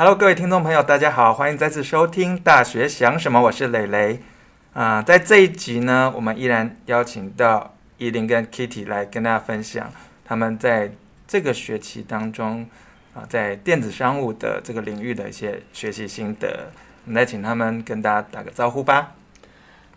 Hello，各位听众朋友，大家好，欢迎再次收听《大学想什么》，我是蕾蕾。啊、呃，在这一集呢，我们依然邀请到依琳跟 Kitty 来跟大家分享他们在这个学期当中啊、呃，在电子商务的这个领域的一些学习心得。我们来请他们跟大家打个招呼吧。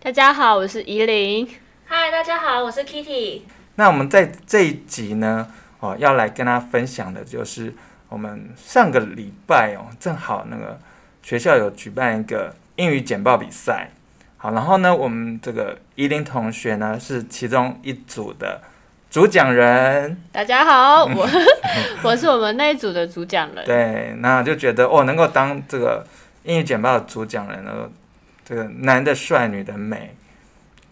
大家好，我是依琳。嗨，大家好，我是 Kitty。那我们在这一集呢，哦，要来跟大家分享的就是我们上个礼拜哦，正好那个学校有举办一个英语简报比赛。好，然后呢，我们这个依琳同学呢是其中一组的主讲人。大家好，我 我是我们那一组的主讲人。对，那就觉得哦，能够当这个英语简报的主讲人呢，这个男的帅，女的美，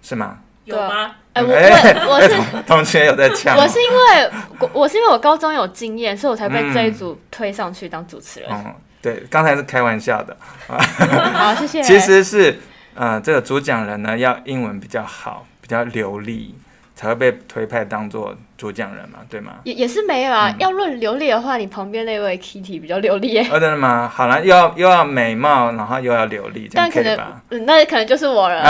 是吗？有吗？哎、欸，我我我是同，同学有在抢。我是因为我我是因为我高中有经验，所以我才被这一组推上去当主持人。嗯，嗯对，刚才是开玩笑的。好，谢谢。其实是。呃，这个主讲人呢，要英文比较好，比较流利，才会被推派当做主讲人嘛，对吗？也也是没有啊。嗯、要论流利的话，你旁边那位 Kitty 比较流利耶。哦，真的吗？好了，又要又要美貌，然后又要流利，这样可以吧？嗯，那可能就是我了。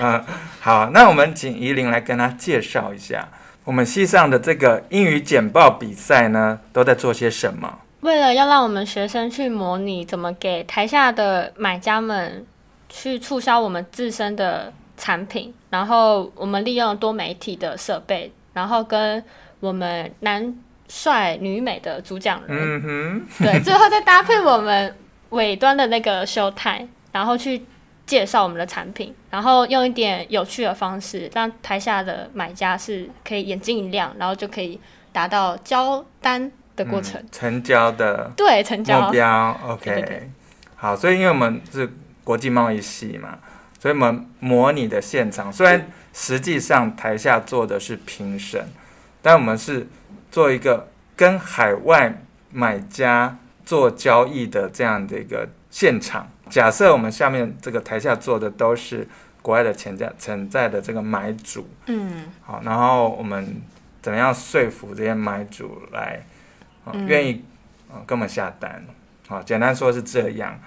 嗯，好，那我们请怡琳来跟他介绍一下，我们系上的这个英语简报比赛呢，都在做些什么？为了要让我们学生去模拟怎么给台下的买家们去促销我们自身的产品，然后我们利用多媒体的设备，然后跟我们男帅女美的主讲人，嗯哼，对，最后再搭配我们尾端的那个 show time，然后去介绍我们的产品，然后用一点有趣的方式，让台下的买家是可以眼睛一亮，然后就可以达到交单。的过程、嗯，成交的对成交目标，OK，对对对好，所以因为我们是国际贸易系嘛，所以我们模拟的现场，虽然实际上台下做的是评审，但我们是做一个跟海外买家做交易的这样的一个现场。假设我们下面这个台下坐的都是国外的潜在潜在的这个买主，嗯，好，然后我们怎么样说服这些买主来？愿意啊，跟我们下单，好，简单说是这样。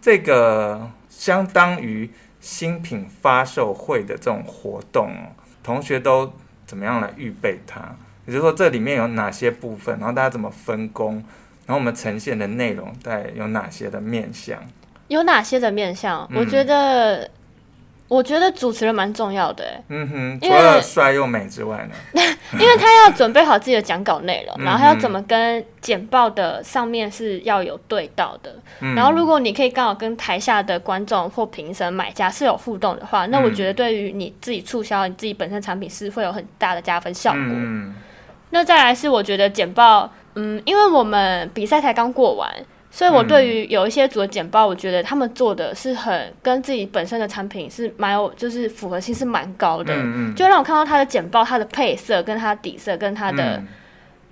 这个相当于新品发售会的这种活动，同学都怎么样来预备它？也就是说，这里面有哪些部分，然后大家怎么分工，然后我们呈现的内容大概有哪些的面向？有哪些的面向？嗯、我觉得。我觉得主持人蛮重要的，嗯哼，除了帅又美之外呢，因为他要准备好自己的讲稿内容，然后他要怎么跟简报的上面是要有对到的，嗯、然后如果你可以刚好跟台下的观众或评审、买家是有互动的话，那我觉得对于你自己促销你自己本身产品是会有很大的加分效果。嗯、那再来是我觉得简报，嗯，因为我们比赛才刚过完。所以，我对于有一些组的简报，我觉得他们做的是很跟自己本身的产品是蛮有，就是符合性是蛮高的。嗯嗯。就让我看到他的简报，它的配色跟它底色跟它的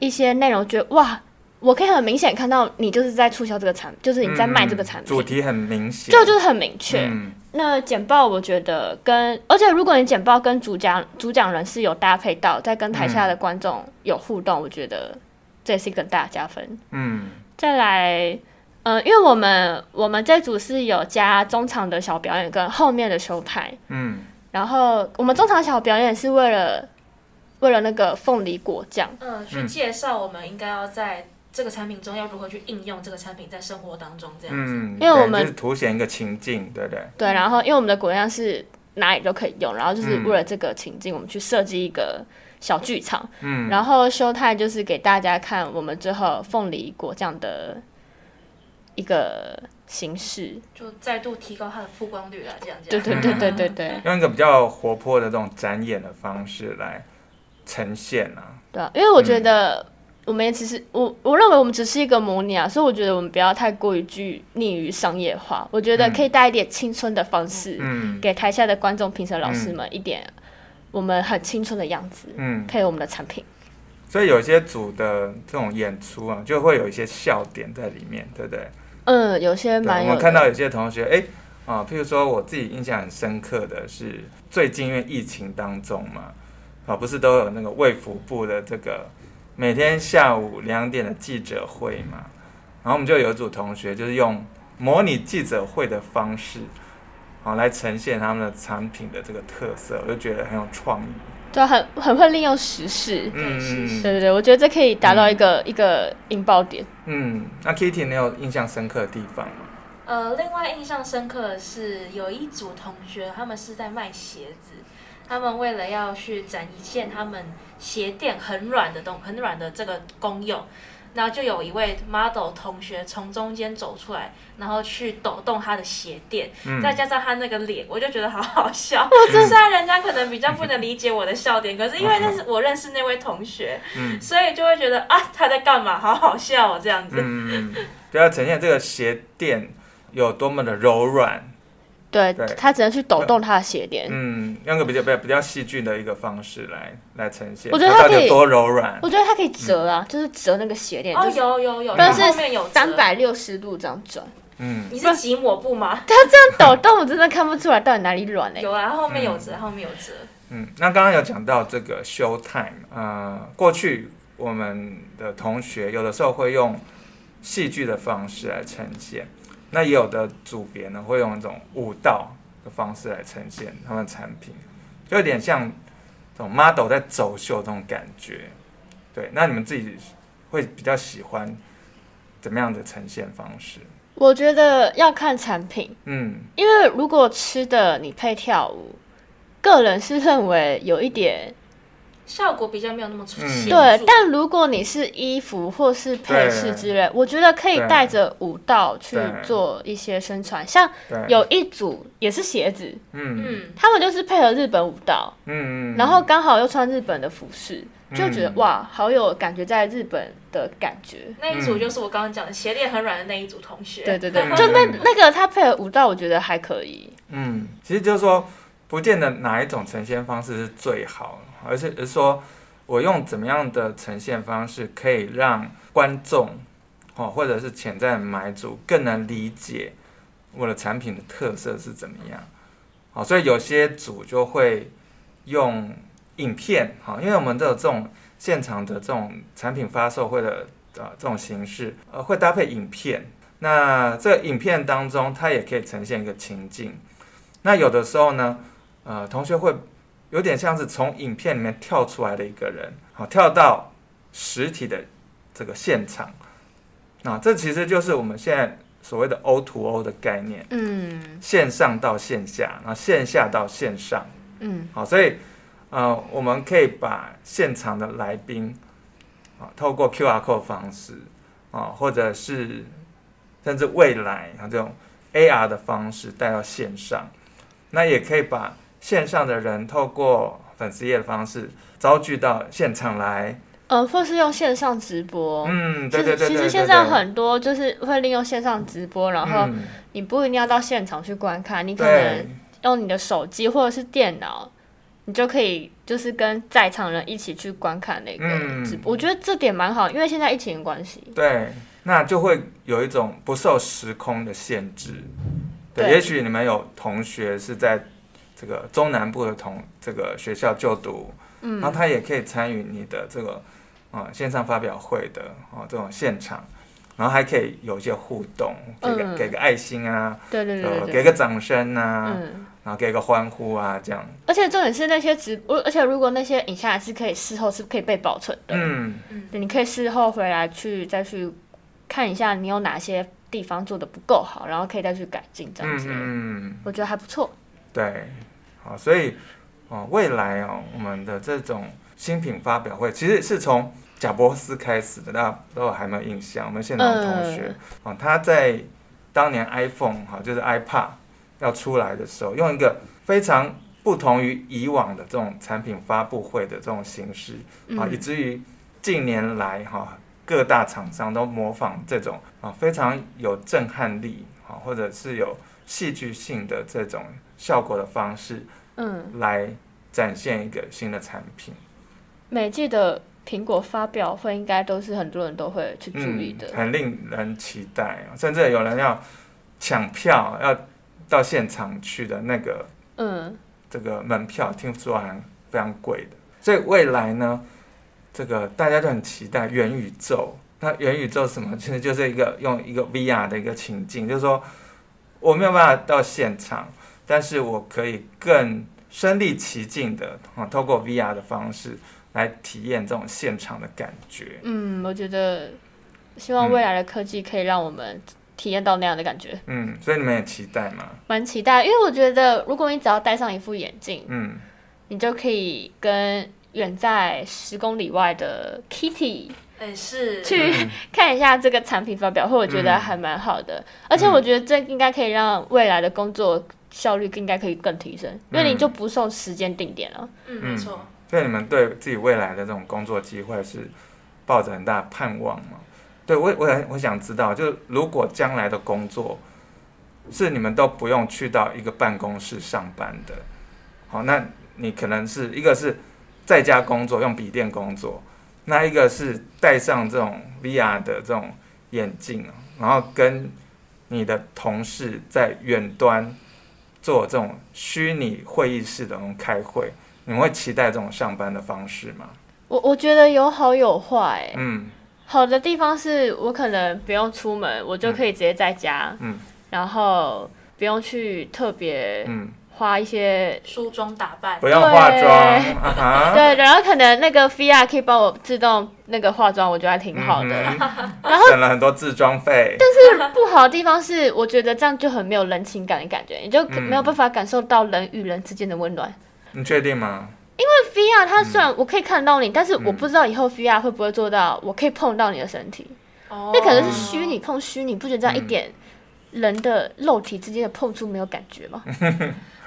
一些内容，觉得哇，我可以很明显看到你就是在促销这个产，就是你在卖这个产品。主题很明显。就就是很明确。那简报我觉得跟，而且如果你简报跟主讲主讲人是有搭配到，在跟台下的观众有互动，我觉得这也是一个大加分。嗯。再来。嗯，因为我们我们这组是有加中场的小表演跟后面的秀台，嗯，然后我们中场小表演是为了为了那个凤梨果酱，嗯，去介绍我们应该要在这个产品中要如何去应用这个产品在生活当中这样子，嗯，因为我们是凸显一个情境，对不对？对，然后因为我们的果酱是哪里都可以用，然后就是为了这个情境，我们去设计一个小剧场，嗯，然后秀台就是给大家看我们最后凤梨果酱的。一个形式，就再度提高它的曝光率啊，这样这样。对对对对对对。用一个比较活泼的这种展演的方式来呈现啊。对啊，因为我觉得我们也只是我我认为我们只是一个模拟啊，所以我觉得我们不要太过于拘泥于商业化。我觉得可以带一点青春的方式，嗯，给台下的观众、评审、老师们一点我们很青春的样子，嗯，配合我们的产品。所以有些组的这种演出啊，就会有一些笑点在里面，对不对？嗯，有些蛮。我们看到有些同学，哎，啊，譬如说我自己印象很深刻的是，最近因为疫情当中嘛，啊，不是都有那个卫福部的这个每天下午两点的记者会嘛，然后我们就有一组同学就是用模拟记者会的方式，好来呈现他们的产品的这个特色，我就觉得很有创意。对，很很会利用时事。嗯，对对对，我觉得这可以达到一个、嗯、一个引爆点。嗯，那 Kitty，你有印象深刻的地方吗？呃，另外印象深刻的是有一组同学，他们是在卖鞋子，他们为了要去展现他们鞋垫很软的东很软的这个功用。然后就有一位 model 同学从中间走出来，然后去抖动他的鞋垫，嗯、再加上他那个脸，我就觉得好好笑。虽然人家可能比较不能理解我的笑点，可是因为那是我认识那位同学，嗯、所以就会觉得啊，他在干嘛？好好笑哦，这样子。嗯，就要呈现这个鞋垫有多么的柔软。对，他只能去抖动他的鞋垫。嗯，用个比较比较比较戏剧的一个方式来来呈现。我觉得它可以多柔软。我觉得它可以折啊，就是折那个鞋垫。哦，有有有，但是三百六十度这样转。嗯，你是挤抹布吗？它这样抖动，我真的看不出来到底哪里软哎。有啊，后面有折，后面有折。嗯，那刚刚有讲到这个 show time，呃，过去我们的同学有的时候会用戏剧的方式来呈现。那也有的组别呢，会用一种舞蹈的方式来呈现他们的产品，就有点像这种 model 在走秀这种感觉。对，那你们自己会比较喜欢怎么样的呈现方式？我觉得要看产品，嗯，因为如果吃的你配跳舞，个人是认为有一点。效果比较没有那么出戏。对，但如果你是衣服或是配饰之类，我觉得可以带着舞蹈去做一些宣传。像有一组也是鞋子，嗯嗯，他们就是配合日本舞蹈，嗯嗯，然后刚好又穿日本的服饰，就觉得哇，好有感觉在日本的感觉。那一组就是我刚刚讲的鞋垫很软的那一组同学。对对对，就那那个他配合舞蹈，我觉得还可以。嗯，其实就是说，不见得哪一种呈现方式是最好。而是而说，我用怎么样的呈现方式可以让观众，哦，或者是潜在的买主更能理解我的产品的特色是怎么样？好，所以有些组就会用影片，哈，因为我们都有这种现场的这种产品发售会的呃这种形式，呃，会搭配影片。那这个影片当中，它也可以呈现一个情境。那有的时候呢，呃，同学会。有点像是从影片里面跳出来的一个人，好，跳到实体的这个现场，那这其实就是我们现在所谓的 O to O 的概念，嗯，线上到线下，然后线下到线上，嗯，好，所以呃，我们可以把现场的来宾啊，透过 QR code 方式啊，或者是甚至未来啊这种 AR 的方式带到线上，那也可以把。线上的人透过粉丝页的方式招聚到现场来，呃，或是用线上直播。嗯，对对对，对，其实现在很多就是会利用线上直播，然后你不一定要到现场去观看，你可能用你的手机或者是电脑，你就可以就是跟在场人一起去观看那个直播。嗯，我觉得这点蛮好，因为现在疫情的关系。对，那就会有一种不受时空的限制。对，对，也许你们有同学是在。这个中南部的同这个学校就读，嗯，然后他也可以参与你的这个啊、呃、线上发表会的啊、呃、这种现场，然后还可以有一些互动，给个、嗯、给个爱心啊，对对对，对，对，给个掌声啊，嗯，然后给个欢呼啊，这样。而且重点是那些直，而且如果那些影下来是可以事后是可以被保存的，嗯。嗯，你可以事后回来去再去看一下你有哪些地方做的不够好，然后可以再去改进这样子，嗯，我觉得还不错，对。好，所以，哦，未来哦，我们的这种新品发表会，其实是从贾伯斯开始的，大家都还没有印象。我们现场的同学，哦，他在当年 iPhone 哈，就是 iPad 要出来的时候，用一个非常不同于以往的这种产品发布会的这种形式，啊，以至于近年来哈，各大厂商都模仿这种啊非常有震撼力啊，或者是有戏剧性的这种效果的方式。嗯，来展现一个新的产品。每季的苹果发表会应该都是很多人都会去注意的，嗯、很令人期待。甚至有人要抢票，要到现场去的那个，嗯，这个门票听说还非常贵的。所以未来呢，这个大家都很期待元宇宙那元宇宙什么？其实就是一个用一个 VR 的一个情境，就是说我没有办法到现场，但是我可以更身临其境的啊，透过 VR 的方式来体验这种现场的感觉。嗯，我觉得希望未来的科技可以让我们体验到那样的感觉。嗯，所以你们也期待吗？蛮期待，因为我觉得如果你只要戴上一副眼镜，嗯，你就可以跟远在十公里外的 Kitty。哎，是去 看一下这个产品发表会，我觉得还蛮好的，嗯、而且我觉得这应该可以让未来的工作效率应该可以更提升，嗯、因为你就不受时间定点了。嗯，没错。所以你们对自己未来的这种工作机会是抱着很大盼望吗？对我，我我想知道，就是如果将来的工作是你们都不用去到一个办公室上班的，好，那你可能是一个是在家工作，用笔电工作。那一个是戴上这种 VR 的这种眼镜，然后跟你的同事在远端做这种虚拟会议室的那种开会，你们会期待这种上班的方式吗？我我觉得有好有坏。嗯，好的地方是我可能不用出门，我就可以直接在家。嗯，然后不用去特别。嗯。花一些梳妆打扮，不用化妆，对，啊、对，然后可能那个 VR 可以帮我自动那个化妆，我觉得还挺好的。嗯、然后省了很多自装费。但是不好的地方是，我觉得这样就很没有人情感的感觉，你就没有办法感受到人与人之间的温暖。你确定吗？因为 VR 它虽然我可以看到你，嗯、但是我不知道以后 VR 会不会做到我可以碰到你的身体。哦。那可能是虚拟碰虚拟，不觉得这样一点人的肉体之间的碰触没有感觉吗？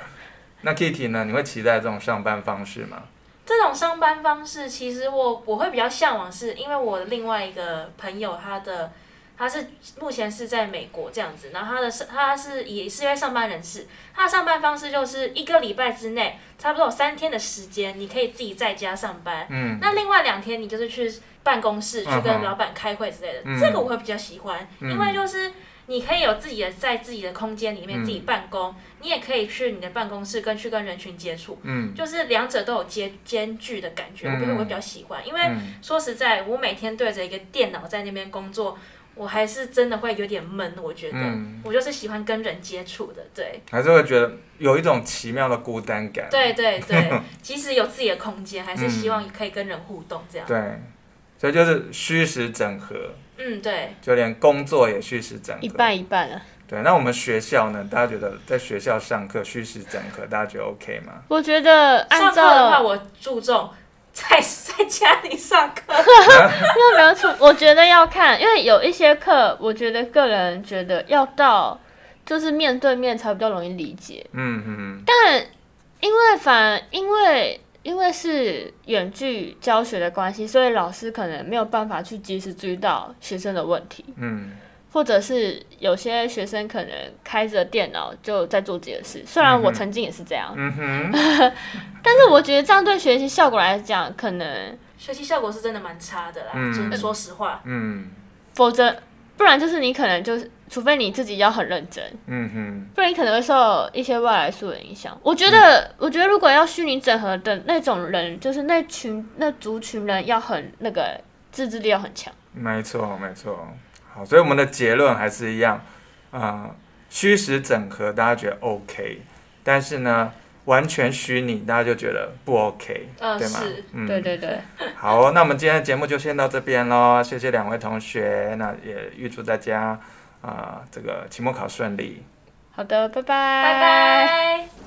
那 Kitty 呢？你会期待这种上班方式吗？这种上班方式，其实我我会比较向往，是因为我的另外一个朋友，他的他是目前是在美国这样子，然后他的他是也是因为上班人士，他的上班方式就是一个礼拜之内，差不多有三天的时间，你可以自己在家上班，嗯，那另外两天你就是去办公室去跟老板开会之类的，嗯、这个我会比较喜欢，嗯、因为就是。你可以有自己的在自己的空间里面自己办公，嗯、你也可以去你的办公室跟去跟人群接触，嗯，就是两者都有兼兼具的感觉，我觉得我会比较喜欢。因为说实在，我每天对着一个电脑在那边工作，我还是真的会有点闷。我觉得，嗯、我就是喜欢跟人接触的，对，还是会觉得有一种奇妙的孤单感。对对对，即使有自己的空间，还是希望可以跟人互动这样。对，所以就是虚实整合。嗯，对，就连工作也虚实整合，一半一半了。对，那我们学校呢？大家觉得在学校上课虚实整合，大家觉得 OK 吗？我觉得按照上课的话，我注重在 在家里上课。没有没有错，我觉得要看，因为有一些课，我觉得个人觉得要到就是面对面才比较容易理解。嗯嗯。但因为反因为。因为是远距教学的关系，所以老师可能没有办法去及时注意到学生的问题。嗯，或者是有些学生可能开着电脑就在做自己的事。虽然我曾经也是这样，嗯哼，但是我觉得这样对学习效果来讲，可能学习效果是真的蛮差的啦。嗯，说实话，嗯，否则不然就是你可能就是。除非你自己要很认真，嗯哼，不然你可能会受一些外来素的影响。我觉得，嗯、我觉得如果要虚拟整合的那种人，就是那群那族群人要很那个自制力要很强。没错，没错。好，所以我们的结论还是一样，啊、呃，虚实整合大家觉得 OK，但是呢，完全虚拟大家就觉得不 OK，、呃、对吗？是嗯，对对对。好，那我们今天的节目就先到这边喽，谢谢两位同学，那也预祝大家。啊，这个期末考顺利。好的，拜拜。拜拜。